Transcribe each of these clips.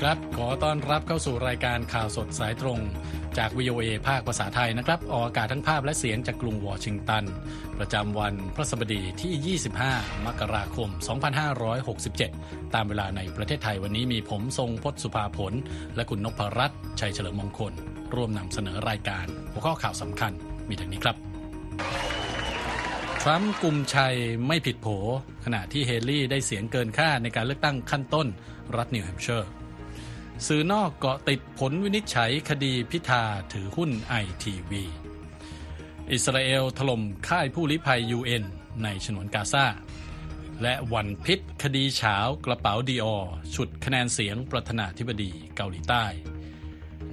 ครับ ขอต้อนรับเข้าสู่รายการข่าวสดสายตรง จาก VOA ภาคภาษาไทยนะครับ ออกอากาศทั้งภาพและเสียงจากกรุงวอชิงตัน ประจำวันพระสบดีที่ 25 มกราคม 2567 ตามเวลาในประเทศไทยวันนี้มีผมทรงพศสุภาผล และคุณนพรัตน์ชัยเฉลิมมงคล ร่วมนำเสนอรายการ หัวข้อข่าวสำคัญมีดังนี้ครับทรัมป์กลุ่มชัยไม่ผิดโผ ขณะที่เฮลี่ได้เสียงเกินคาดในการเลือกตั้งขั้นต้น รัฐนิวแฮมป์เชอร์ สื่อนอกเกาะติดผลวินิจฉัยคดีพิธาถือหุ้นไอทีวีอิสราเอลถล่มค่ายผู้ลี้ภัย UN ในฉนวนกาซาและวันพิษคดีฉาวกระเป๋า Dior ฉุดคะแนนเสียงประธานาธิบดีเกาหลีใต้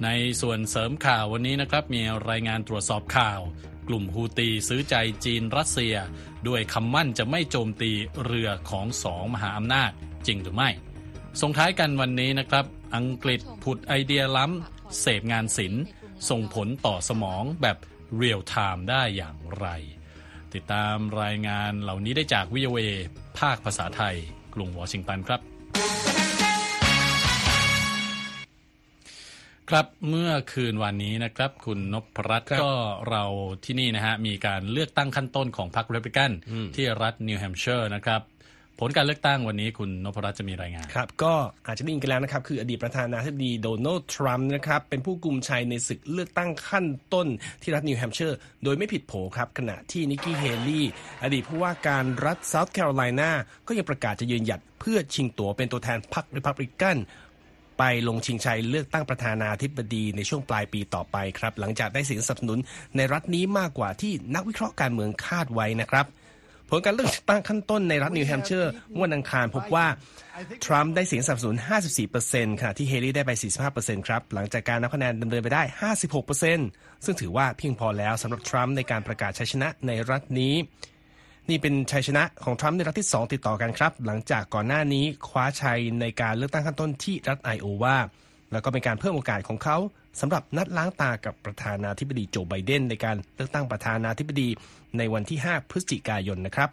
ในส่วนเสริมข่าววันนี้นะครับ มีรายงานตรวจสอบข่าว กลุ่มฮูตีซื้อใจจีนรัสเซีย ด้วยคำมั่นจะไม่โจมตีเรือของสองมหาอำนาจจริงหรือไม่ส่งท้ายกันวันนี้นะครับ อังกฤษผุดไอเดียล้ำ เสพงานศิลป์ ส่งผลต่อสมองแบบ real time ได้อย่างไร ติดตามรายงานเหล่านี้ได้จาก VOA ภาคภาษาไทย กรุงวอชิงตันครับ ครับเมื่อคืนวันนี้นะครับ คุณนพรัตน์ก็เราที่นี่นะฮะ มีการเลือกตั้งขั้นต้นของพรรครีพับลิกันที่รัฐนิวแฮมป์เชอร์นะครับ ผลการเลือกตั้งวันนี้คุณนพรัตน์จะมีรายงานครับก็อาจจะได้ยินกันแล้วนะครับ คืออดีตประธานาธิบดีโดนัลด์ทรัมป์นะครับเป็นผู้กุมชัยในศึกเลือกตั้งขั้นต้นที่รัฐนิวแฮมป์เชอร์ โดยไม่ผิดโผครับขณะที่นิกกี้เฮลี่อดีตผู้ว่าการรัฐเซาท์แคโรไลนาก็ยังประกาศจะยืนหยัดเพื่อชิงตั๋วเป็นตัวแทนพรรคริพับลิกันไปลงชิงชัยเลือกตั้งประธานาธิบดีในช่วงปลายปีต่อไปครับ หลังจากได้เสียงสนับสนุนในรัฐนี้มากกว่าที่นักวิเคราะห์การเมืองคาดไว้นะครับ ผลการเลือกตั้งขั้นต้นในรัฐนิวแฮมป์เชอร์เมื่อวันอังคารพบว่า ทรัมป์ได้เสียงสนับสนุน 54%ขณะที่เฮลี่ได้ไป 45%ครับ หลังจากการนับคะแนนดำเนินไปได้ 56%ซึ่งถือว่าเพียงพอแล้วสำหรับทรัมป์ในการประกาศชัยชนะในรัฐนี้ นี่เป็นชัยชนะของทรัมป์ในรัฐที่ 2 ติดต่อกันครับ หลังจากก่อนหน้านี้คว้าชัยในการเลือกตั้งขั้นต้นที่รัฐไอโอวาแล้วก็เป็นการเพิ่มโอกาสของเขา สำหรับนัดล้างตากับประธานาธิบดีโจไบเดนในการเลือกตั้งประธานาธิบดีในวันที่ 5 พฤศจิกายนนะครับ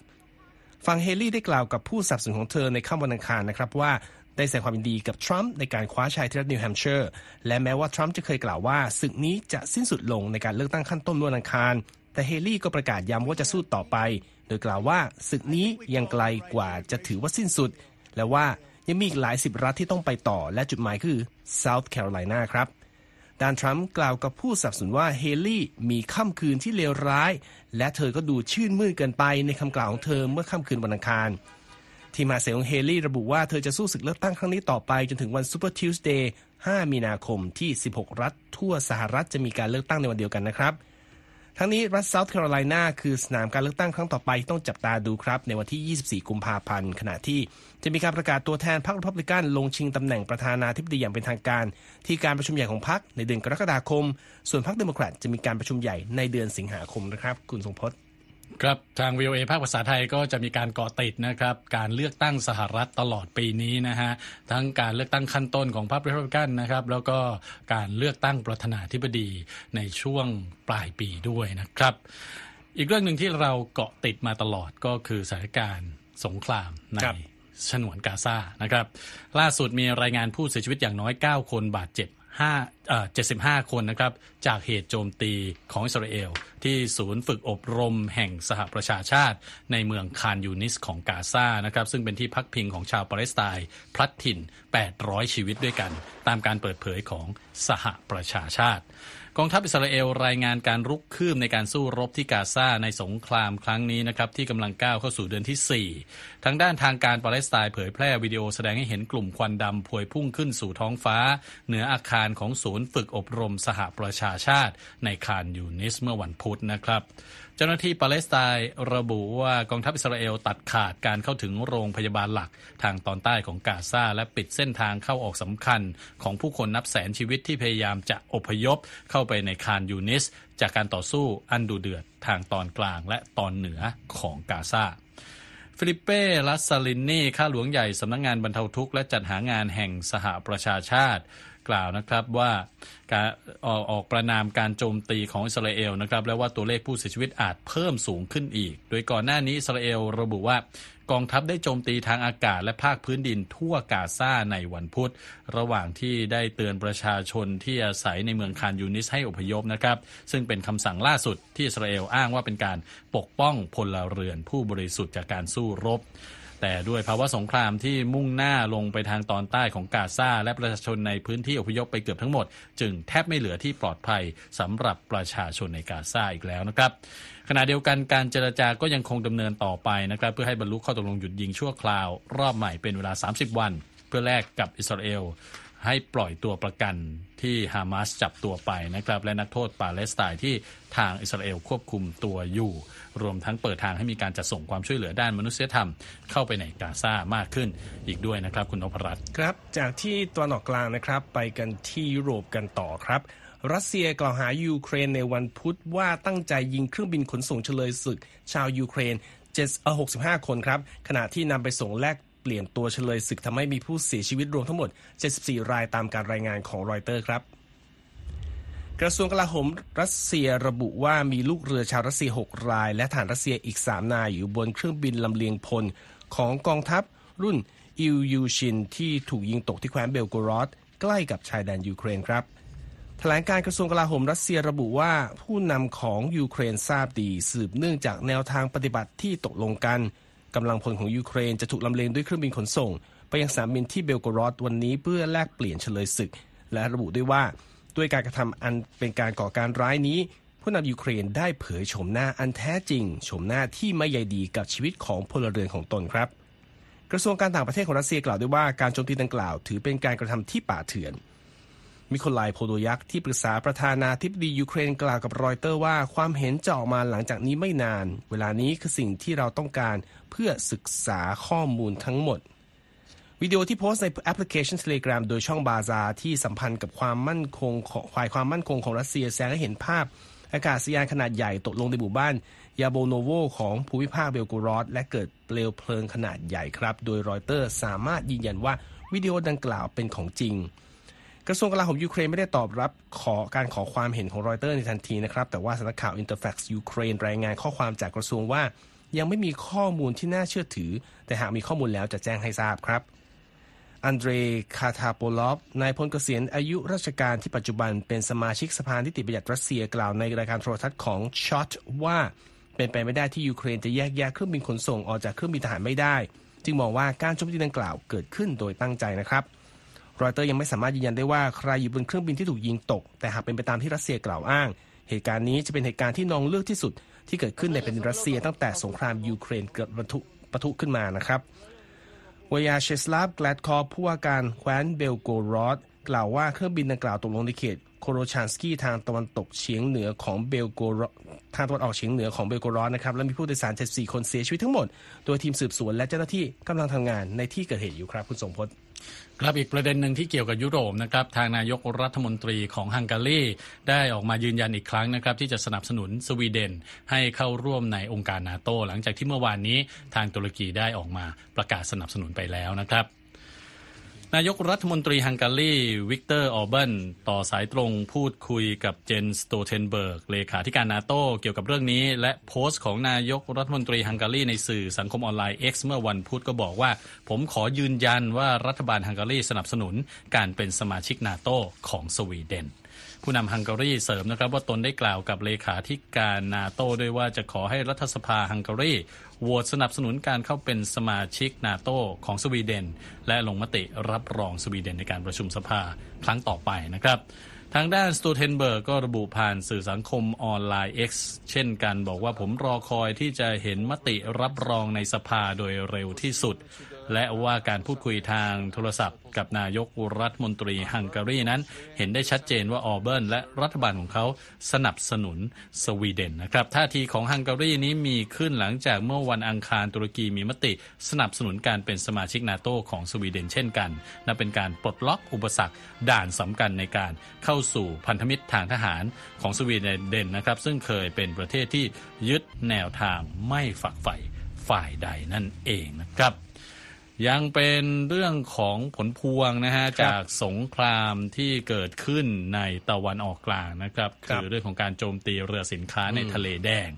ฝั่งเฮลี่ได้กล่าวกับผู้สนับสนุนของเธอในค่ำวันอังคารนะครับว่าได้แสดงความยินดีกับทรัมป์ในการคว้าชัยที่รัฐนิวแฮมป์เชอร์ และแม้ว่าทรัมป์จะเคยกล่าวว่าศึกนี้จะสิ้นสุดลงในการเลือกตั้งขั้นต้นวันอังคาร แต่เฮลี่ก็ประกาศย้ำว่าจะสู้ต่อไป โดยกล่าวว่าศึกนี้ยังไกลกว่าจะถือว่าสิ้นสุด และว่ายังมีอีกหลายสิบรัฐที่ต้องไปต่อและจุดหมายคือ South Carolina ครับ ด้านทรัมป์กล่าวกับผู้สนับสนุนว่าเฮลี่มีค่ำคืนที่เลวร้าย และเธอก็ดูชื่นมื่นเกินไปในคำกล่าวของเธอเมื่อค่ำคืนวันอังคาร ทีมหาเสียงของเฮลี่ระบุว่าเธอจะสู้ศึกเลือกตั้งครั้งนี้ต่อไปจนถึงวันซูเปอร์ทิวส์เดย์ 5 มีนาคมที่ 16 รัฐทั่วสหรัฐจะมีการเลือกตั้งในวันเดียวกันนะครับ ทั้งนี้รัฐเซาท์แคโรไลนาคือสนามการเลือกตั้งครั้งต่อไปที่ต้องจับตาดูครับ ในวันที่ 24 กุมภาพันธ์ขณะที่จะมีการประกาศตัวแทนพรรครีพับลิกันลงชิงตำแหน่งประธานาธิบดีอย่างเป็นทางการ ที่การประชุมใหญ่ของพรรคในเดือนกรกฎาคม ส่วนพรรคเดโมแครตจะมีการประชุมใหญ่ในเดือนสิงหาคมนะครับ คุณทรงพจน์ ครับทาง VOA ภาคภาษาไทยก็จะมีการเกาะติดนะครับการเลือกตั้งสหรัฐตลอดปีนี้นะฮะทั้งการเลือกตั้งขั้นต้นของพรรครีพับลิกันนะครับแล้วก็การเลือกตั้งประธานาธิบดีในช่วงปลายปีด้วยนะครับ อีกเรื่องหนึ่งที่เราเกาะติดมาตลอดก็คือสถานการณ์สงครามในครับฉนวนกาซานะครับ ล่าสุดมีรายงานผู้เสียชีวิตอย่างน้อย 9 คนบาดเจ็บ 5เอ่อ75 คนนะครับ จากเหตุโจมตีของอิสราเอล ที่ศูนย์ฝึกอบรมแห่งสหประชาชาติ ในเมืองคานยูนิสของกาซานะครับ ซึ่งเป็นที่พักพิงของชาวปาเลสไตน์พลัดถิ่น 800 ชีวิตด้วยกัน ตามการเปิดเผยของสหประชาชาติ กองทัพอิสราเอลรายงานการรุกคืบในการสู้รบที่กาซาในสงครามครั้งนี้นะครับที่กำลังก้าวเข้าสู่เดือนที่ 4 ทางด้านทางการปาเลสไตน์เผยแพร่วิดีโอแสดงให้เห็นกลุ่มควันดำพวยพุ่งขึ้นสู่ท้องฟ้า เหนืออาคารของศูนย์ฝึกอบรมสหประชาชาติในคานยูนิสเมื่อวันพุธนะครับ เจ้าหน้าที่ปาเลสไตน์ระบุว่ากองทัพอิสราเอลตัดขาดการเข้าถึงโรงพยาบาลหลักทางตอนใต้ของกาซาและปิดเส้นทางเข้าออกสำคัญของผู้คนนับแสนชีวิตที่พยายามจะอพยพเข้าไปในคานยูนิส จากการต่อสู้อันดุเดือดทางตอนกลางและตอนเหนือของกาซาฟิลิปเป้ลาซซารินีข้าหลวงใหญ่สำนักงานบรรเทาทุกข์และจัดหางานแห่งสหประชาชาติ กล่าวนะครับว่าการออกออกประนามการโจมตีของอิสราเอลนะครับและว่าตัวเลขผู้เสียชีวิตอาจเพิ่มสูงขึ้นอีก โดยก่อนหน้านี้อิสราเอลระบุว่ากองทัพได้โจมตีทางอากาศและภาคพื้นดินทั่วกาซาในวันพุธ ระหว่างที่ได้เตือนประชาชนที่อาศัยในเมืองคานยูนิสให้อพยพนะครับซึ่งเป็นคำสั่งล่าสุดที่อิสราเอลอ้างว่าเป็นการปกป้องพลเรือนผู้บริสุทธิ์จากการสู้รบ แต่ด้วยภาวะสงครามที่มุ่งหน้าลงไปทางตอนใต้ของกาซาและประชาชนในพื้นที่อพยพไปเกือบทั้งหมด จึงแทบไม่เหลือที่ปลอดภัยสำหรับประชาชนในกาซาอีกแล้วนะครับขณะเดียวกันการเจรจาก็ยังคงดำเนินต่อไปนะครับเพื่อให้บรรลุข้อตกลงหยุดยิงชั่วคราว รอบใหม่เป็นเวลา 30 วัน เพื่อแลกกับอิสราเอล ให้ปล่อยตัวประกันที่ฮามาสจับตัวไปนะครับ และนักโทษปาเลสไตน์ที่ทางอิสราเอลควบคุมตัวอยู่ รวมทั้งเปิดทางให้มีการจัดส่งความช่วยเหลือด้านมนุษยธรรม เข้าไปในกาซามากขึ้นอีกด้วยนะครับ คุณนพรัตน์ครับ จากที่ตะวันออกกลางนะครับ ไปกันที่ยุโรปกันต่อครับรัสเซียกล่าวหายูเครนในวันพุธว่าตั้งใจยิงเครื่องบินขนส่งเชลยศึก ชาวยูเครน7 65 คนครับขณะที่นำไปส่งแลก เปลี่ยนตัวเชลยศึกทำให้มีผู้เสียชีวิตรวมทั้งหมด 74 รายตามการรายงานของรอยเตอร์ครับกระทรวงกลาโหมรัสเซียระบุว่ามีลูกเรือชาวรัสเซีย 6 ราย และทหารรัสเซียอีก 3 นายอยู่บนเครื่องบินลำเลียงพลของกองทัพรุ่นอิลยูชินที่ถูกยิงตกที่แคว้นเบลโกรอดใกล้กับชายแดนยูเครนครับแถลงการกระทรวงกลาโหมรัสเซียระบุว่าผู้นำของยูเครนทราบดี สืบเนื่องจากแนวทางปฏิบัติที่ตกลงกัน กำลังพลของยูเครนจะถูกลำเลียงด้วยเครื่องบินขนส่ง ไปยังสนามบินที่เบลโกรอดวันนี้เพื่อแลกเปลี่ยนเชลยศึก และระบุด้วยว่าด้วยการกระทำอันเป็นการก่อการร้ายนี้ผู้นำยูเครนได้เผยโฉมหน้าอันแท้จริงโฉมหน้าที่ไม่ใยดีกับชีวิตของพลเรือนของตนครับ กระทรวงการต่างประเทศของรัสเซียกล่าวด้วยว่าการโจมตีดังกล่าว ถือเป็นการกระทำที่ป่าเถื่อน มิโคลายโพโดลยักที่ปรึกษาประธานาธิบดียูเครนกล่าวกับรอยเตอร์ว่าความเห็นจะออกมาหลังจากนี้ไม่นาน เวลานี้คือสิ่งที่เราต้องการเพื่อศึกษาข้อมูลทั้งหมดวิดีโอที่โพสต์ในแอปพลิเคชัน Telegram โดยช่องบาซาที่สัมพันธ์กับความมั่นคงของฝ่ายความมั่นคงของรัสเซียแสดงให้เห็นภาพ อากาศยานขนาดใหญ่ตกลงในหมู่บ้าน ยาโบโนโวของภูมิภาคเบลโกรอดและเกิดเปลวเพลิงขนาดใหญ่ครับ โดยรอยเตอร์สามารถยืนยันว่าวิดีโอดังกล่าวเป็นของจริง กระทรวงกลาโหมยูเครนไม่ได้ตอบรับขอการขอความเห็นของรอยเตอร์ในทันทีนะครับ แต่ว่าสำนักข่าวอินเตอร์แฟกซ์ยูเครนรายงานข้อความจากกระทรวงว่า ยังไม่มีข้อมูลที่น่าเชื่อถือ แต่หากมีข้อมูลแล้วจะแจ้งให้ทราบครับอันเดรคาทาโปลอฟนายพลเกษียณอายุราชการที่ปัจจุบันเป็นสมาชิกสภานิติบัญญัติรัสเซียกล่าวในรายการโทรทัศน์ของช็อตว่าเป็นไปไม่ได้ที่ยูเครนจะแยกแยะเครื่องบินขนส่งออกจากเครื่องบินทหารไม่ได้ จึงมองว่าการโจมตีดังกล่าวเกิดขึ้นโดยตั้งใจนะครับ รอยเตอร์ยังไม่สามารถยืนยันได้ว่าใครอยู่บนเครื่องบินที่ถูกยิงตก แต่หากเป็นไปตามที่รัสเซียกล่าวอ้าง เหตุการณ์นี้จะเป็นเหตุการณ์ที่นองเลือดที่สุด ที่เกิดขึ้นในเป็นรัสเซียตั้งแต่สงครามยูเครนเกิดปะทุปะทุขึ้นมานะครับวยาเชสลาฟแกลดคอฟผู้ว่าการแคว้นเบลโกรอด กล่าวว่าเครื่องบินดังกล่าวตกลงในเขตโคโรชานสกีทางตะวันตกเฉียงเหนือของเบลโกรทางตะวันออกเฉียงเหนือของเบลโกรอดนะครับ และมีผู้โดยสาร 74 คนเสียชีวิตทั้งหมด โดยทีมสืบสวนและเจ้าหน้าที่กำลังทำงานในที่เกิดเหตุอยู่ครับ คุณสมพศครับอีกประเด็นหนึ่งที่เกี่ยวกับยุโรปนะครับทางนายกรัฐมนตรีของฮังการีได้ออกมายืนยันอีกครั้งนะครับที่จะสนับสนุนสวีเดน ให้เข้าร่วมในองค์การนาโตหลังจากที่เมื่อวานนี้ทางตุรกีได้ออกมาประกาศสนับสนุนไปแล้วนะครับ นายกรัฐมนตรีฮังการีวิกเตอร์ออร์บานต่อสายตรงพูดคุยกับเจนส์ สโตลเทนเบิร์กเลขาธิการนาโตเกี่ยวกับเรื่องนี้ และโพสต์ของนายกรัฐมนตรีฮังการีในสื่อสังคมออนไลน์ X เมื่อวันพุธก็บอกว่า ผมขอยืนยันว่ารัฐบาลฮังการีสนับสนุนการเป็นสมาชิกนาโตของสวีเดน ผู้นำฮังการีเสริมนะครับว่าตนได้กล่าวกับเลขาธิการนาโตด้วยว่าจะขอให้รัฐสภาฮังการีโหวตสนับสนุนการเข้าเป็นสมาชิกนาโตของสวีเดน และลงมติรับรองสวีเดนในการประชุมสภาครั้งต่อไปนะครับทางด้านสโตลเทนเบิร์กก็ระบุผ่านสื่อสังคมออนไลน์ X เช่นกันบอกว่าผมรอคอยที่จะเห็นมติรับรองในสภาโดยเร็วที่สุด และว่าการพูดคุยทางโทรศัพท์ กับนายกรัฐมนตรีฮังการีนั้น เห็นได้ชัดเจนว่าออร์บานและรัฐบาลของเขาสนับสนุนสวีเดนนะครับท่าทีของฮังการีนี้มีขึ้นหลังจากเมื่อวันอังคารตุรกีมีมติ สนับสนุนการเป็นสมาชิกนาโตของสวีเดนเช่นกันนับเป็นการปลดล็อกอุปสรรคด่านสำคัญในการเข้าสู่พันธมิตรทางทหารของสวีเดนนะครับซึ่งเคยเป็นประเทศที่ยึดแนวทางไม่ฝักใฝ่ฝ่ายใดนั่นเองนะครับ ยังเป็นเรื่องของผลพวงนะฮะครับจากสงครามที่เกิดขึ้นในตะวันออกกลางนะครับครับ คือเรื่องของการโจมตีเรือสินค้าในทะเลแดง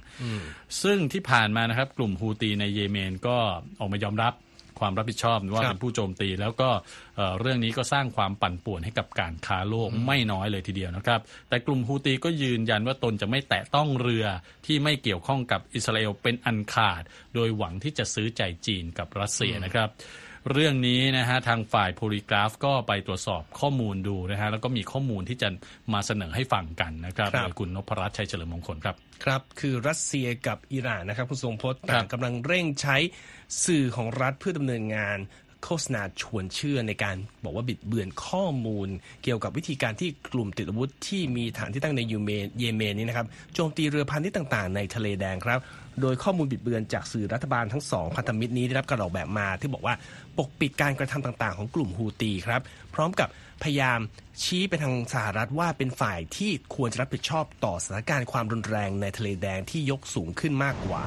ซึ่งที่ผ่านมานะครับ กลุ่มฮูตีในเยเมนก็ออกมายอมรับ ความรับผิดชอบว่าครับเป็นผู้โจมตี แล้วก็เอ่อเรื่องนี้ก็สร้างความปั่นป่วนให้กับการค้าโลกไม่น้อยเลยทีเดียวนะครับ แต่กลุ่มฮูตีก็ยืนยันว่าตนจะไม่แตะต้องเรือที่ไม่เกี่ยวข้องกับอิสราเอลเป็นอันขาด โดยหวังที่จะซื้อใจจีนกับรัสเซียนะครับ เรื่องนี้นะฮะทางฝ่ายโพลีกราฟก็ไปตรวจสอบข้อมูลดูนะฮะแล้วก็มีข้อมูลที่จะมาเสนอให้ฟังกันนะครับครับโดยคุณนพรัตน์ชัยเฉลิมมงคลครับครับ คือรัสเซียกับอิหร่านนะครับคุณทรงพจน์ครัต่าบงกำลังเร่งใช้สื่อของรัฐเพื่อดำเนินงานโฆษณาชวนเชื่อในการบอกว่าบิดเบือนข้อมูล เกี่ยวกับวิธีการที่กลุ่มติดอาวุธที่มีฐานที่ตั้งในยูเมนเยเมนนี้นะครับโจมตีเรือพาณิชย์ต่างๆ ในทะเลแดงครับ โดยข้อมูลบิดเบือนจากสื่อรัฐบาลทั้งสองพันธมิตรนี้ได้รับการออกแบบมา ที่บอกว่าปกปิดการกระทำต่างๆ ของกลุ่มฮูตีครับ พร้อมกับพยายามชี้ไปทางสหรัฐว่าเป็นฝ่ายที่ควรจะรับผิดชอบต่อสถานการณ์ความรุนแรงในทะเลแดงที่ยกสูงขึ้นมากกว่า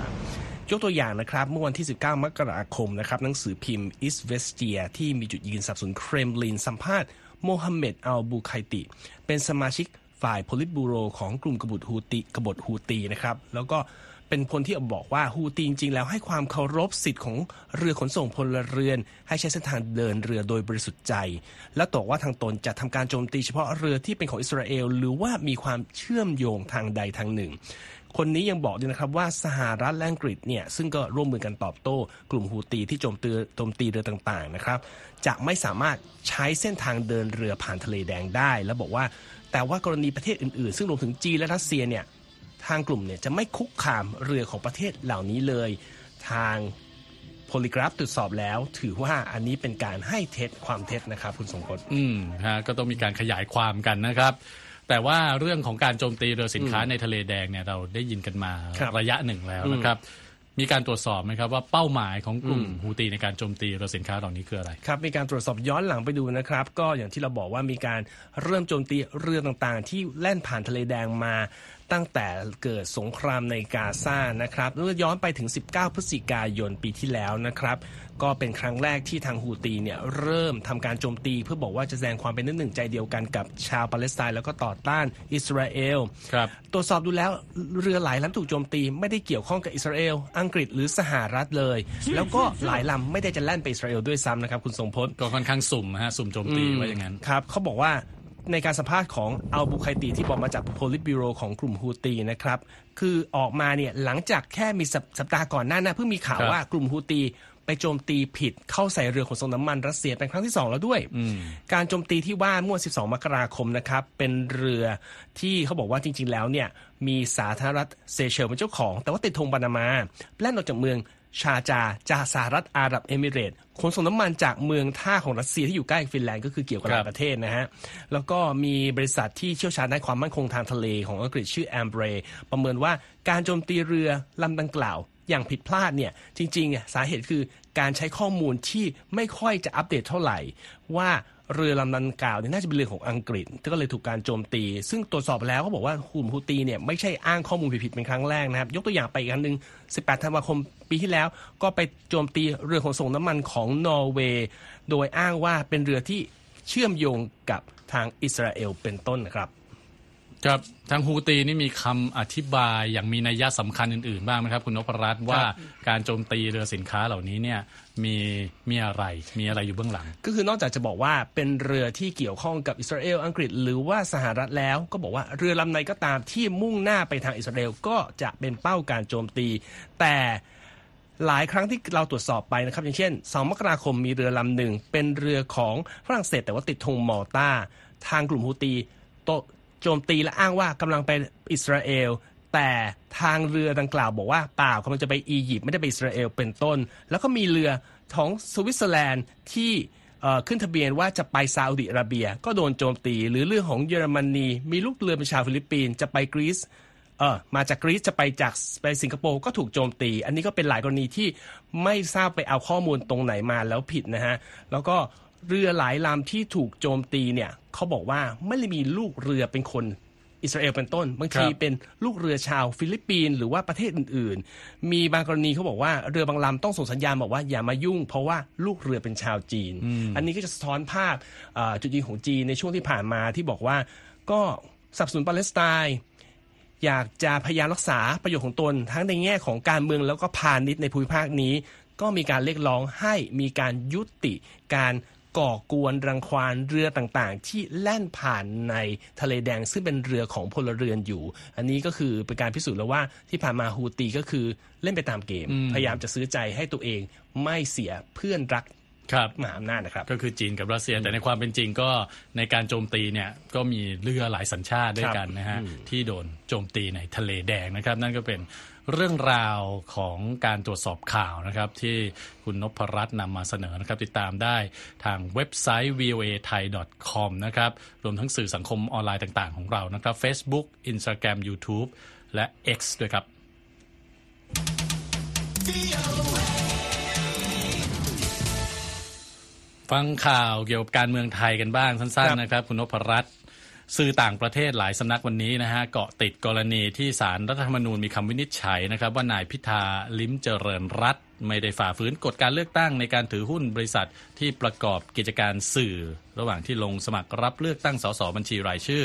ยกตัวอย่างนะครับ เมื่อวันที่ 19 มกราคมนะครับหนังสือพิมพ์อิสเวสเตียที่มีจุดยืนสนับสนุนเครมลินสัมภาษณ์โมฮัมเหม็ดอัลบูไคติ เป็นสมาชิกฝ่ายโพลิตบูโรของกลุ่มกบฏฮูตีกบฏฮูตีนะครับ แล้วก็ เป็นคนที่บอกว่าฮูตีจริงๆ แล้วให้ความเคารพสิทธิ์ของเรือขนส่งพลเรือน ให้ใช้เส้นทางเดินเรือโดยบริสุทธิ์ใจ และตอกว่าทางตนจะทำการโจมตีเฉพาะเรือที่เป็นของอิสราเอล หรือว่ามีความเชื่อมโยงทางใดทางหนึ่ง คนนี้ยังบอกด้วยนะครับว่าสหรัฐและอังกฤษเนี่ยซึ่งก็ร่วมมือกันตอบโต้กลุ่มฮูตีที่โจมตีโจมตีเรือต่างๆนะครับ จะไม่สามารถใช้เส้นทางเดินเรือผ่านทะเลแดงได้ แล้วบอกว่า แต่ว่ากรณีประเทศอื่นๆ ซึ่งรวมถึงจีนและรัสเซียเนี่ย ทางกลุ่มเนี่ยจะไม่คุกคามเรือของประเทศเหล่านี้เลย ทางโพลิกราฟตรวจสอบแล้ว ถือว่าอันนี้เป็นการให้เท็จความเท็จนะครับคุณสงกรอืมฮะก็ต้องมีการขยายความกันนะครับ แต่ว่าเรื่องของการโจมตีเรือสินค้าในทะเลแดงเนี่ยเราได้ยินกันมาครับระยะหนึ่งแล้วนะครับมีการตรวจสอบไหมครับว่าเป้าหมายของกลุ่มฮูตีในการโจมตีเรือสินค้าเหล่านี้คืออะไรครับมีการตรวจสอบย้อนหลังไปดูนะครับ ก็อย่างที่เราบอกว่ามีการเริ่มโจมตีเรือต่างๆ ที่แล่นผ่านทะเลแดงมา ตั้งแต่เกิดสงครามในกาซานะครับเมื่อย้อนไปถึง 19 พฤศจิกายนปีที่แล้วนะครับ ก็เป็นครั้งแรกที่ทางฮูตีเนี่ยเริ่มทำการโจมตี เพื่อบอกว่าจะแสดงความเป็นน้ำหนึ่งใจเดียวกันกับชาวปาเลสไตน์แล้วก็ต่อต้านอิสราเอลครับตรวจสอบดูแล้วเรือหลายลำถูกโจมตี ไม่ได้เกี่ยวข้องกับอิสราเอล อังกฤษหรือสหรัฐเลย แล้วก็หลายลำไม่ได้จะแล่นไปอิสราเอลด้วยซ้ำนะครับคุณทรงพจน์ก็ค่อนข้างสุ่มฮะสุ่มโจมตีว่าอย่างนั้นครับเขาบอกว่า ในการสัมภาษณ์ของอัลบุไคตีที่บอกมาจากโพลิตบิโรของกลุ่มฮูตีนะครับ คือออกมาเนี่ยหลังจากแค่มีสัปสัปดาห์ก่อนหน้านั้นเพิ่งมีข่าวครับว่ากลุ่มฮูตี ไปโจมตีผิดเข้าใส่เรือขนส่งน้ำมันรัสเซียเป็นครั้งที่ 2 แล้วด้วย การโจมตีที่ว่าเมื่อ 12 มกราคมนะครับเป็นเรือที่เขาบอกว่าจริง ๆ แล้วเนี่ยมีสาธารณรัฐเซเชลเป็นเจ้าของ แต่ว่าติดธงปานามาแล่นออกจากเมืองชาจาจากสหรัฐอาหรับเอมิเรตส์ขนส่งน้ำมันจากเมืองท่าของรัสเซียที่อยู่ใกล้กับฟินแลนด์ก็คือเกี่ยวกับหลายประเทศนะฮะ แล้วก็มีบริษัทที่เชี่ยวชาญด้านความมั่นคงทางทะเลของอังกฤษชื่อแอมเบรประเมินว่าการโจมตีเรือลำดังกล่าวอย่างผิดพลาดเนี่ยจริงๆอะสาเหตุคือ การใช้ข้อมูลที่ไม่ค่อยจะอัปเดตเท่าไหร่ ว่าเรือลำดังกล่าวเนี่ยน่าจะเป็นเรือของอังกฤษ ก็เลยถูกการโจมตี ซึ่งตรวจสอบแล้วเขาบอกว่ากลุ่มฮูตีเนี่ยไม่ใช่อ้างข้อมูลผิดๆเป็นครั้งแรกนะครับ ยกตัวอย่างไปอีกอันหนึ่ง 18 ธันวาคมปีที่แล้ว ก็ไปโจมตีเรือขนส่งน้ำมันของนอร์เวย์ โดยอ้างว่าเป็นเรือที่เชื่อมโยงกับทางอิสราเอลเป็นต้นนะครับ ครับทางฮูตีนี่มีคำอธิบายอย่างมีนัยยะสำคัญอื่นๆบ้างไหมครับ คุณนพรัตน์ว่าการโจมตีเรือสินค้าเหล่านี้เนี่ยมีมีอะไรมีอะไรอยู่เบื้องหลัง ก็คือนอกจากจะบอกว่าเป็นเรือที่เกี่ยวข้องกับอิสราเอลอังกฤษ หรือว่าสหรัฐแล้ว ก็บอกว่าเรือลำไหนก็ตามที่มุ่งหน้าไปทางอิสราเอลก็จะเป็นเป้าการโจมตี แต่หลายครั้งที่เราตรวจสอบไปนะครับ อย่างเช่น 2 มกราคมมีเรือลำหนึ่งเป็นเรือของฝรั่งเศสแต่ว่าติดธงมอลตาทางกลุ่มฮูตี โจมตีและอ้างว่ากำลังไปอิสราเอลแต่ทางเรือดังกล่าวบอกว่าเปล่ากำลังจะไปอียิปต์ไม่ได้ไปอิสราเอลเป็นต้น แล้วก็มีเรือของสวิตเซอร์แลนด์ที่ขึ้นทะเบียนว่าจะไปซาอุดิอาระเบีย ก็โดนโจมตี หรือเรื่องของเยอรมนีมีลูกเรือเป็นชาวฟิลิปปินส์จะไปกรีซเออมาจากกรีซจะไปจากไปสิงคโปร์ก็ถูกโจมตี อันนี้ก็เป็นหลายกรณีที่ไม่ทราบไปเอาข้อมูลตรงไหนมาแล้วผิดนะฮะแล้วก็ เรือหลายลำที่ถูกโจมตีเนี่ยเขาบอกว่าไม่ได้มีลูกเรือเป็นคนอิสราเอลเป็นต้น บางทีครับเป็นลูกเรือชาวฟิลิปปินส์หรือว่าประเทศอื่นๆ มีบางกรณีเขาบอกว่าเรือบางลำต้องส่งสัญญาณบอกว่าอย่ามายุ่ง เพราะว่าลูกเรือเป็นชาวจีน อันนี้ก็จะสะท้อนภาพเอ่อจุดยืนของจีนในช่วงที่ผ่านมาที่บอกว่าก็สนับสนุนปาเลสไตน์อยากจะพยายามรักษาประโยชน์ของตน ทั้งในแง่ของการเมืองแล้วก็พาณิชย์ในภูมิภาคนี้ ก็มีการเรียกร้องให้มีการยุติการ ก่อกวนรังควานเรือต่างๆ ที่แล่นผ่านในทะเลแดงซึ่งเป็นเรือของพลเรือนอยู่ อันนี้ก็คือเป็นการพิสูจน์แล้วว่าที่ผ่านมาฮูตีก็คือเล่นไปตามเกม พยายามจะซื้อใจให้ตัวเองไม่เสียเพื่อนรักครับมหาอำนาจนะครับก็คือจีนกับรัสเซีย แต่ในความเป็นจริงก็ในการโจมตีเนี่ยก็มีเรือหลายสัญชาติด้วยกันนะฮะที่โดนโจมตีในทะเลแดงนะครับ นั่นก็เป็น เรื่องราวของการตรวจสอบข่าวนะครับ ที่คุณนพรัตน์นำมาเสนอนะครับ ติดตามได้ทางเว็บไซต์ voa thai com นะครับรวมทั้งสื่อสังคมออนไลน์ต่างๆ ของเรานะครับ Facebook Instagram YouTube และ X ด้วยครับ ฟังข่าวเกี่ยวกับการเมืองไทยกันบ้างสั้นๆนะครับ คุณนพรัตน์ สื่อต่างประเทศหลายสำนักวันนี้นะฮะเกาะติดกรณีที่สารรัฐธรรมนูญมีคำวินิจฉัยนะครับว่านายพิธาลิ้มเจริญรัตไม่ได้ฝ่าฝืนกฎการเลือกตั้งในการถือหุ้นบริษัทที่ประกอบกิจการสื่อ ระหว่างที่ลงสมัครรับเลือกตั้งสสบัญชีรายชื่อ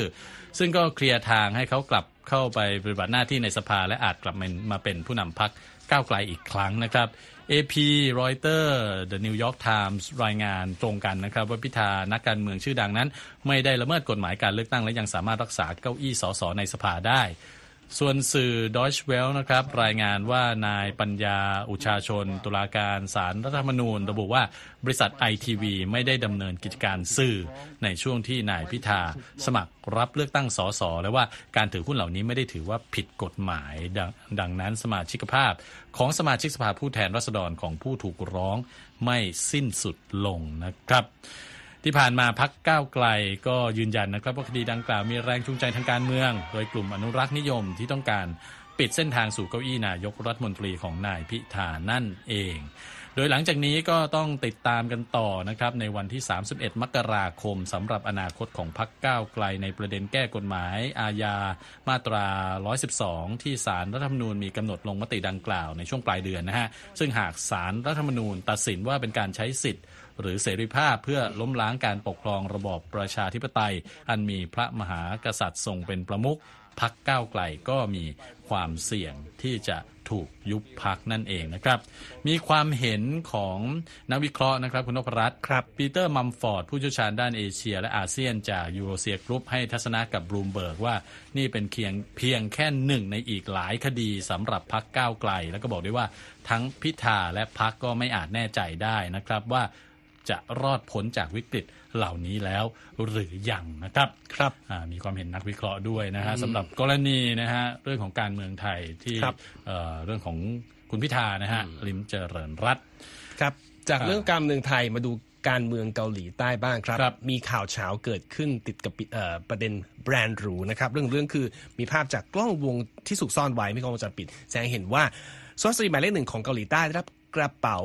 ซึ่งก็เคลียร์ทางให้เขากลับเข้าไปปฏิบัติหน้าที่ในสภาและอาจกลับมาเป็นผู้นำพักก้าวไกลอีกครั้งนะครับ AP Reuters The New York Times รายงานตรงกันนะครับ ว่าพิธานักการเมืองชื่อดังนั้น ไม่ได้ละเมิดกฎหมายการเลือกตั้งและยังสามารถรักษาเก้าอี้สสในสภาได้ ส่วนสื่อ Deutsche w e l นะครับ รายงานว่านายปัญญาอุชาชน ตุลาการสารรัฐธรรมนูญ ระบุว่าบริษัทไอทีวีไม่ได้ดำเนินกิจการสื่อในช่วงที่นายพิธาสมัครรับเลือกตั้งสสและว่าการถือหุ้นเหล่านี้ไม่ได้ถือว่าผิดกฎหมายดดังนั้นสมาชิกภาพ ของสมาชิกสภาผู้แทนราษฎรของผู้ถูกร้องไม่สิ้นสุดลงนะครับ ที่ผ่านมาพักก้าวไกลก็ยืนยันนะครับว่าคดีดังกล่าวมีแรงจูงใจทางการเมือง โดยกลุ่มอนุรักษ์นิยมที่ต้องการปิดเส้นทางสู่เก้าอี้นายกรัฐมนตรีของนายพิธานั่นเอง โดยหลังจากนี้ก็ต้องติดตามกันต่อนะครับในวันที่ 31 มกราคมสำหรับอนาคตของพักก้าวไกลในประเด็นแก้กฎหมาย อาญามาตรา 112 ที่ศาลรัฐธรรมนูญมีกำหนดลงมติดังกล่าวในช่วงปลายเดือนนะฮะซึ่งหากศาลรัฐธรรมนูญตัดสินว่าเป็นการใช้สิทธิ์ หรือเสรีภาพเพื่อล้มล้างการปกครองระบอบประชาธิปไตย อันมีพระมหากษัตริย์ทรงเป็นประมุขพรรคก้าวไกลก็มีความเสี่ยงที่จะถูกยุบพรรคนั่นเองนะครับ มีความเห็นของนักวิเคราะห์นะครับคุณนพรัตน์ครับปีเตอร์มัมฟอร์ดผู้เชี่ยวชาญด้านเอเชียและอาเซียนจาก Eurasia Group ให้ทัศนะกับบลูมเบิร์กว่านี่เป็นเพียงเพียงแค่หนึ่งในอีกหลายคดีสำหรับพักก้าวไกล แล้วก็บอกด้วยว่าทั้งพิธาและพักก็ไม่อาจแน่ใจได้นะครับว่า จะรอดพ้นจากวิกฤตเหล่านี้แล้วหรือยังนะครับครับอ่ามีความเห็นนักวิเคราะห์ด้วยนะฮะสำหรับกรณีนะฮะเรื่องของการเมืองไทยที่ครับเอ่อเรื่องของคุณพิธานะฮะลิมเจริญรัตน์ครับ จากอ่าเรื่องการเมืองไทยมาดูการเมืองเกาหลีใต้บ้างครับครับมีข่าวเช้าเกิดขึ้นติดกับปิเอ่อประเด็นแบรนด์หรูนะครับ เรื่องเรื่องคือมีภาพจากกล้องวงที่ถูกซ่อนไว้ไม่กล้องวงจรปิด แสดงให้เห็นว่าสุภาพสตรีหมายเลขหนึ่งของเกาหลีใต้ได้รับกระเป๋า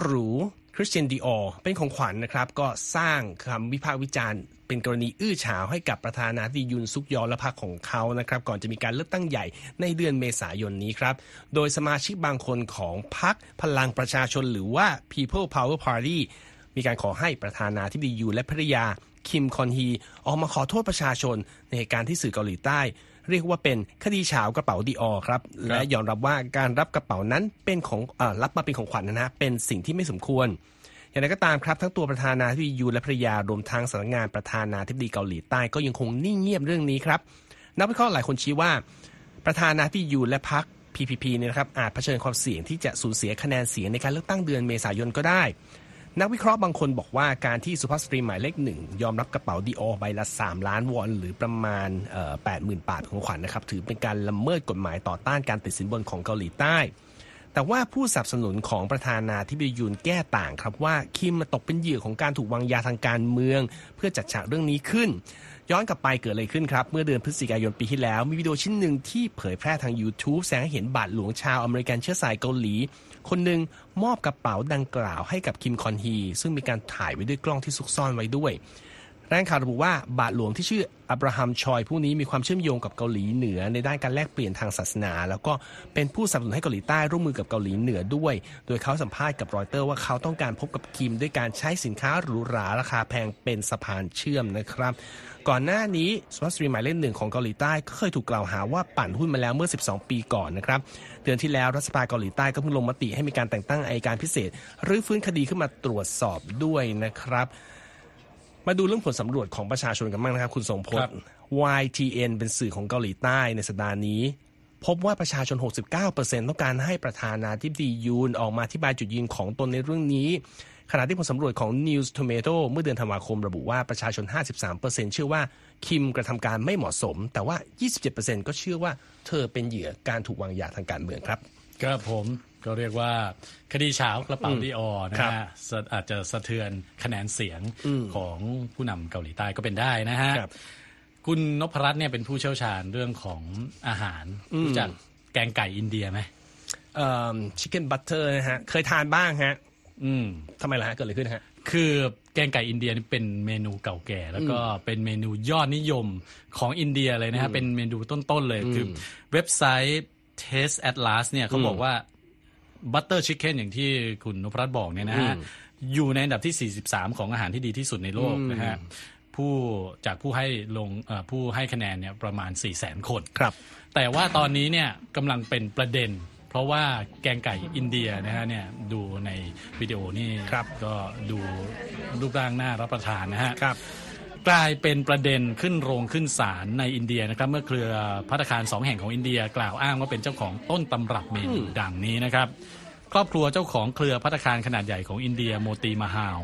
หรู คริสเตียนดีออเป็นของขวัญนะครับ ก็สร้างคำวิพากษ์วิจารณ์ เป็นกรณีอื้อฉาวให้กับประธานาธิบดียุนซุกยอและพรรคของเขานะครับ ก่อนจะมีการเลือกตั้งใหญ่ในเดือนเมษายนนี้ครับ โดยสมาชิกบางคนของพรรคพลังประชาชนหรือว่า People Power Party มีการขอให้ประธานาธิบดียูและภริยา คิมคอนฮี ออกมาขอโทษประชาชนในเหตุการณ์ที่สื่อเกาหลีใต้ เรียกว่าเป็นคดีเฉาวกระเป๋าดีออครับและยอมรับว่าการรับกระเป๋านั้นเป็นของอารับมาเป็นของขวัญนะฮะเป็นสิ่งที่ไม่สมควร อย่างไรก็ตามครับทั้งตัวประธานาธิบดียูและภรรยารวมทั้งสำนักงานประธานาธิบดีเกาหลีใต้ก็ยังคงนิ่งเงียบเรื่องนี้ครับนักวิเคราะห์หลายคนชี้ว่า ประธานาธิบดียูและพรรค PPP เนี่ยนะครับอาจเผชิญความเสี่ยงที่จะสูญเสียคะแนนเสียงในการเลือกตั้งเดือนเมษายนก็ได้ นักวิเคราะห์บางคนบอกว่าการที่สุภาพสตรีหมายเลขหนึ่งยอมรับกระเป๋า Dior ใบละ 3 ล้านวอน หรือประมาณแปดหมื่นบาทของขวัญนะครับ ถือเป็นการละเมิดกฎหมายต่อต้านการติดสินบนของเกาหลีใต้ แต่ว่าผู้สนับสนุนของประธานาธิบดียูนแก้ต่างครับว่าคิมมาตกเป็นเหยื่อของการถูกวางยาทางการเมือง เพื่อจัดฉากเรื่องนี้ขึ้น ย้อนกลับไปเกิดอะไรขึ้นครับ เมื่อเดือนพฤศจิกายนปีที่แล้ว มีวิดีโอชิ้นหนึ่งที่เผยแพร่ทาง YouTube แสดงให้เห็นบาทหลวงชาวอเมริกันเชื้อสายเกาหลี คนหนึ่งมอบกระเป๋าดังกล่าวให้กับคิมกอนฮีซึ่งมีการถ่ายไว้ด้วยกล้องที่ซุกซ่อนไว้ด้วย รายงานข่าวระบุว่าบาทหลวงที่ชื่ออับราฮัมชอยผู้นี้มีความเชื่อมโยงกับเกาหลีเหนือในด้านการแลกเปลี่ยนทางศาสนา แล้วก็เป็นผู้สนับสนุนให้เกาหลีใต้ร่วมมือกับเกาหลีเหนือด้วย โดยเขาสัมภาษณ์กับรอยเตอร์ว่าเขาต้องการพบกับคิมด้วยการใช้สินค้าหรูหราราคาแพงเป็นสะพานเชื่อมนะครับ ก่อนหน้านี้สุภาพสตรีหมายเลขหนึ่งของเกาหลีใต้ก็เคยถูกกล่าวหาว่าปั่นหุ้นมาแล้วเมื่อ 12 ปีก่อนนะครับเดือนที่แล้วรัฐสภาเกาหลีใต้ก็เพิ่งลงมติให้มีการแต่งตั้งอัยการพิเศษรื้อฟื้นคดีขึ้นมาตรวจสอบด้วยนะครับ มาดูเรื่องผลสำรวจของประชาชนกันบ้างนะครับ คุณสงพจครัน์บ YTN เป็นสื่อของเกาหลีใต้ในสัปดาห์นี้ พบว่าประชาชน 69%ต้องการให้ประธานาธิบดียูนออกมาอธิบายจุดยืนของตนในเรื่องนี้ ขณะที่ผลสำรวจของ News Tomato เมื่อเดือนธันวาคมระบุว่าประชาชน 53%เชื่อว่าคิมกระทำการไม่เหมาะสม แต่ว่า 27%ก็เชื่อว่าเธอเป็นเหยื่อการถูกวางยาทางการเมืองครับ ครับผม ก็เรียกว่าคดีเช้ากระเป๋าดีออนะครับฮะสะอาจจะสะเทือนคะแนนเสียงของผู้นำเกาหลีใต้ก็เป็นได้นะฮะครับคุณนพรัตน์เนี่ยเป็นผู้เชี่ยวชาญเรื่องของอาหารรู้จักแกงไก่อินเดียไหมชิคเก้นบัตเตอร์นะฮะ เคยทานบ้างฮะ อืมทำไมล่ะฮะ เกิดอะไรขึ้นฮะ คือแกงไก่อินเดียนี่เป็นเมนูเก่าแก่ แล้วก็เป็นเมนูยอดนิยมของอินเดียเลยนะฮะ เป็นเมนูต้นๆเลย คือเว็บไซต์ Taste Atlas เนี่ยเขาบอกว่า butter chicken อย่างที่คุณนพรัตน์บอกเนี่ยนะฮะอยู่ในอันดับที่ 43 ของอาหารที่ดีที่สุดในโลกนะฮะผู้จากผู้ให้ลงเอ่อผู้ให้คะแนนเนี่ยประมาณ 4 0 0 0 0 0 คนครับ แต่ว่าตอนนี้เนี่ยกำลังเป็นประเด็น เพราะว่าแกงไก่อินเดียนะฮะเนี่ยดูในวิดีโอนี่ครับก็ดูรูปร่างน่ารับประทานนะฮะครับ กลายเป็นประเด็นขึ้นโรงขึ้นศาลในอินเดียนะครับ เมื่อเครือพัตตาคารสองแห่งของอินเดีย กล่าวอ้างว่าเป็นเจ้าของต้นตำรับเมนูดังนี้นะครับ ครอบครัวเจ้าของเครือพัตตาคารขนาดใหญ่ของอินเดียโมติมาฮาล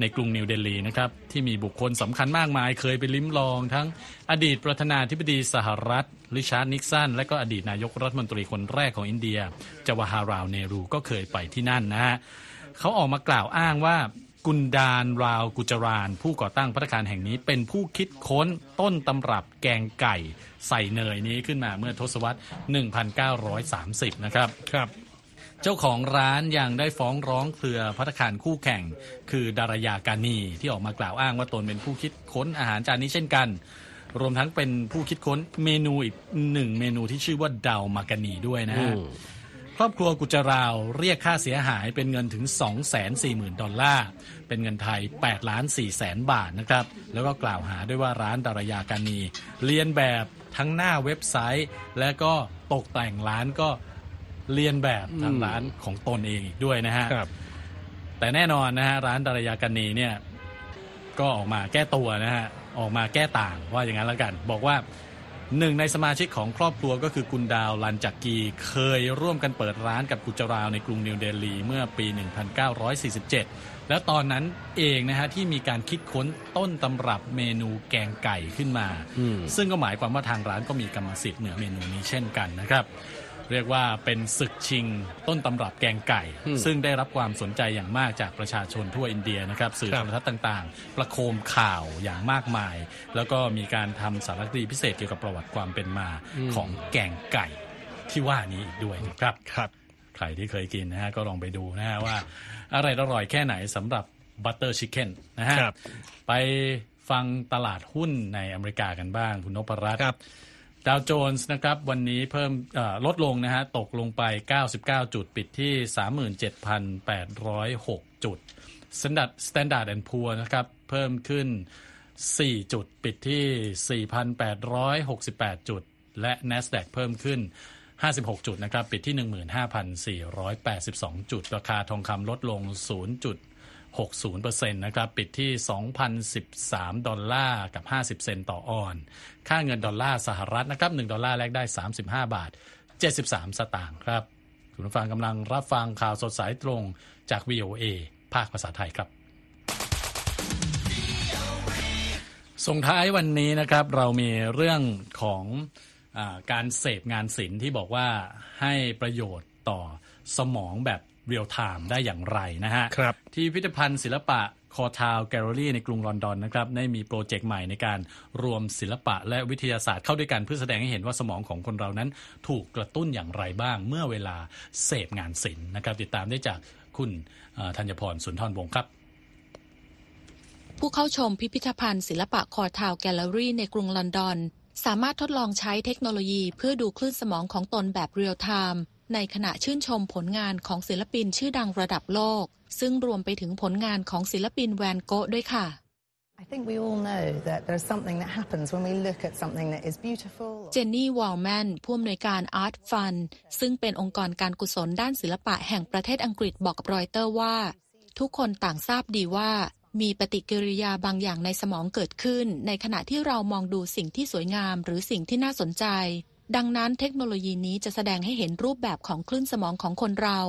ในกรุงนิวเดลีนะครับที่มีบุคคลสำคัญมากมาย เคยไปลิ้มลอง ทั้งอดีตประธานาธิบดีสหรัฐริชาร์ดนิกสันและก็อดีตนายกรัฐมนตรีคนแรกของอินเดียจวาฮาราวเนรูก็เคยไปที่นั่นนะฮะเขาออกมากล่าวอ้างว่า กุนดานราวกุจราน ผู้ก่อตั้งพัตตาคารแห่งนี้ เป็นผู้คิดค้นต้นตำรับแกงไก่ใส่เนยนี้ขึ้นมาเมื่อทศวรรษ 1930 นะครับครับ เจ้าของร้านยังได้ฟ้องร้องเครือพัตตาคารคู่แข่ง คือดารายากานีที่ออกมากล่าวอ้างว่าตนเป็นผู้คิดค้นอาหารจานนี้เช่นกัน รวมทั้งเป็นผู้คิดค้นเมนูอีกหนึ่งเมนูที่ชื่อว่าดาวมากานีด้วยนะฮะ ครอบครัวกุจราวเรียกค่าเสียหายเป็นเงินถึง 240,000 ดอลลาร์ เป็นเงินไทย8ล้าน4แสนบาทนะครับ แล้วก็กล่าวหาด้วยว่าร้านดารายากานีเรียนแบบทั้งหน้าเว็บไซต์ และก็ตกแต่งร้านก็เรียนแบบทางร้านของตนเองอีกด้วยนะฮะครับแต่แน่นอนนะฮะร้านดารายากานีเนี่ยก็ออกมาแก้ตัวนะฮะออกมาแก้ต่างว่าอย่างนั้นแล้วกัน บอกว่า หนึ่งในสมาชิกของครอบครัวก็คือกุนดาวลันจักกีเคยร่วมกันเปิดร้านกับกุจราวในกรุงนิวเดลีเมื่อปี 1947 แล้วตอนนั้นเองนะฮะที่มีการคิดค้นต้นตำรับเมนูแกงไก่ขึ้นมา ซึ่งก็หมายความว่าทางร้านก็มีกรรมสิทธิ์เหนือเมนูนี้เช่นกันนะครับ เรียกว่าเป็นศึกชิงต้นตำรับแกงไก่ ซึ่งได้รับความสนใจอย่างมากจากประชาชนทั่วอินเดียนะครับสื่อครัโทบรทัศน์ต่างๆ ประโคมข่าวอย่างมากมาย แล้วก็มีการทำสารคดีพิเศษเกี่ยวกับประวัติความเป็นมาของแกงไก่ที่ว่านี้อีกด้วยนะครับครับใครที่เคยกินนะฮะก็ลองไปดูนะฮะว่าอะไรอร่อยแค่ไหนสำหรับบัตเตอร์ชิคเก้นนะฮะครับไปฟังตลาดหุ้นในอเมริกากันบ้างคุณนพรัตน์ครับ ดาวโจนส์นะครับวันนี้เพิ่มลดลงนะฮะตกลงไป 99 จุดปิดที่ 37,806 จุด Standard Standard and Poor นะครับเพิ่มขึ้น 4 จุดปิดที่ 4,868 จุด และ NASDAQ เพิ่มขึ้น 56 จุดนะครับปิดที่ 15,482 จุด ราคาทองคำลดลง 60%นะครับ ปิดที่ 2,013 ดอลลาร์กับ 50 เซนต์ต่อออน ค่าเงินดอลลาร์สหรัฐนะครับ 1 ดอลลาร์แลกได้ 35 บาท 73 สตางค์ครับ คุณผู้ฟังกำลังรับฟังข่าวสดสายตรงจาก VOA ภาคภาษาไทยครับส่งท้ายวันนี้นะครับเรามีเรื่องของอการเสพงานศิลป์ที่บอกว่าให้ประโยชน์ ต่อสมองแบบเรียลไทม์ได้อย่างไรนะฮะครับที่พิพิธภัณฑ์ศิลปะCourtauld Gallery ในกรุงลอนดอนนะครับได้มีโปรเจกต์ใหม่ในการรวมศิลปะและวิทยาศาสตร์เข้าด้วยกันเพื่อแสดงให้เห็นว่าสมองของคนเรานั้นถูกกระตุ้นอย่างไรบ้าง เมื่อเวลาเสพงานศิลป์นะครับ ติดตามได้จากคุณเอ่อธัญพรสุนทรวงศ์ครับผู้เข้าชมพิพิธภัณฑ์ศิลปะ Courtauld Gallery ในกรุงลอนดอน สามารถทดลองใช้เทคโนโลยีเพื่อดูคลื่นสมองของตนแบบเรียลไทม์ ในขณะชื่นชมผลงานของศิลปินชื่อดังระดับโลก ซึ่งรวมไปถึงผลงานของศิลปินแวนโกะด้วยค่ะ I think we all know that there's something that happens when we look at something that is beautiful. เจนนี่วอลแมนผู้อำนวยการ Art Fund ซึ่งเป็นองค์กรการกุศลด้านศิลปะแห่งประเทศอังกฤษบอกกับรอยเตอร์ว่า ทุกคนต่างทราบดีว่า มีปฏิกิริยาบางอย่างในสมองเกิดขึ้น ในขณะที่เรามองดูสิ่งที่สวยงามหรือสิ่งที่น่าสนใจ ดังนั้นเทคโนโลยีนี้จะแสดงให้เห็นรูปแบบของคลื่นสมองของคนเรา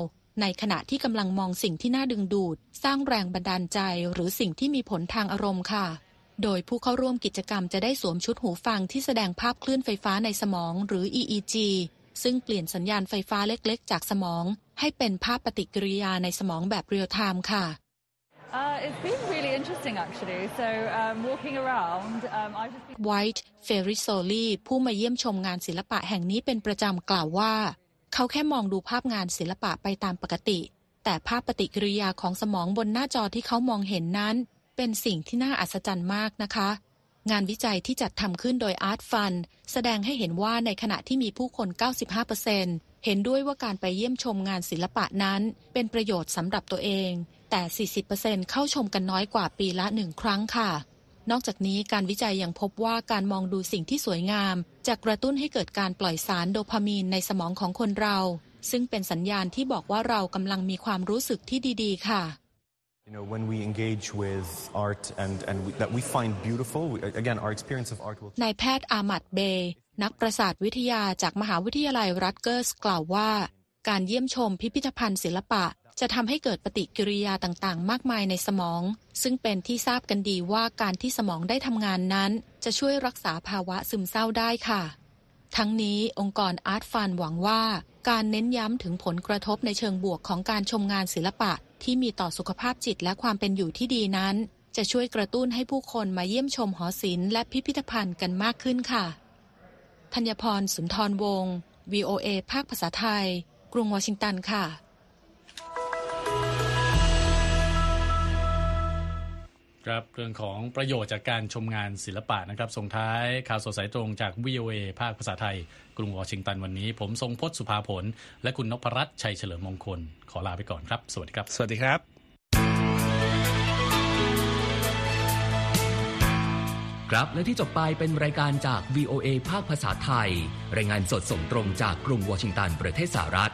ในขณะที่กำลังมองสิ่งที่น่าดึงดูด สร้างแรงบันดาลใจ หรือสิ่งที่มีผลทางอารมณ์ค่ะ โดยผู้เข้าร่วมกิจกรรมจะได้สวมชุดหูฟังที่แสดงภาพคลื่นไฟฟ้าในสมองหรือ EEG ซึ่งเปลี่ยนสัญญาณไฟฟ้าเล็กๆ จากสมอง ให้เป็นภาพปฏิกิริยาในสมองแบบเรียลไทม์ค่ะ Uh, it's been really interesting actually. So um, walking around, um, I've just been White f e r r i s o l i ผู้มาเยี่ยมชมงานศิลปะแห่งนี้เป็นประจำกล่าวว่า เขาแค่มองดูภาพงานศิลปะไปตามปกติ แต่ภาพปฏิกิริยาของสมองบนหน้าจอที่เขามองเห็นนั้น เป็นสิ่งที่น่าอัศจรรย์มากนะคะ งานวิจัยที่จัดทำขึ้นโดย Art Fund แสดงให้เห็นว่าในขณะที่มีผู้คน 95%เห็นด้วยว่าการไปเยี่ยมชมงานศิลปะนั้น เป็นประโยชน์สำหรับตัวเอง แต่ 40%เข้าชมกันน้อยกว่าปีละหนึ่งครั้งค่ะ นอกจากนี้การวิจัยยังพบว่าการมองดูสิ่งที่สวยงาม จะกระตุ้นให้เกิดการปล่อยสารโดพามีนในสมองของคนเรา ซึ่งเป็นสัญญาณที่บอกว่าเรากำลังมีความรู้สึกที่ดีๆ ค่ะ You know, when we engage with art and, and we, that we find beautiful, we, again, our experience of art will นายแพทย์อามัดเบย์นักประสาทวิทยาจากมหาวิทยาลัยรัตเกอร์สกล่าวว่า การเยี่ยมชมพิพิธภัณฑ์ศิลปะ จะทำให้เกิดปฏิกิริยาต่างๆ มากมายในสมอง ซึ่งเป็นที่ทราบกันดีว่าการที่สมองได้ทำงานนั้น จะช่วยรักษาภาวะซึมเศร้าได้ค่ะ ทั้งนี้องค์กรอาร์ตฟันหวังว่า การเน้นย้ำถึงผลกระทบในเชิงบวกของการชมงานศิลปะ ที่มีต่อสุขภาพจิตและความเป็นอยู่ที่ดีนั้น จะช่วยกระตุ้นให้ผู้คนมาเยี่ยมชมหอศิลป์และพิพิธภัณฑ์กันมากขึ้นค่ะธัญพรสุนทรวงศ์ VOA ภาคภาษาไทย กรุงวอชิงตันค่ะ ครับเรื่องของประโยชน์จากการชมงานศิลปะนะครับส่งท้ายข่าวสดสายตรงจาก VOA ภาคภาษาไทย กรุงวอชิงตันวันนี้ ผมทรงพจน์สุภาผล และคุณนพรัตน์ชัยเฉลิมมงคล ขอลาไปก่อนครับ สวัสดีครับ สวัสดีครับ ครับและที่จบไปเป็นรายการจาก VOA ภาคภาษาไทย รายงานสดส่งตรงจากกรุงวอชิงตันประเทศสหรัฐ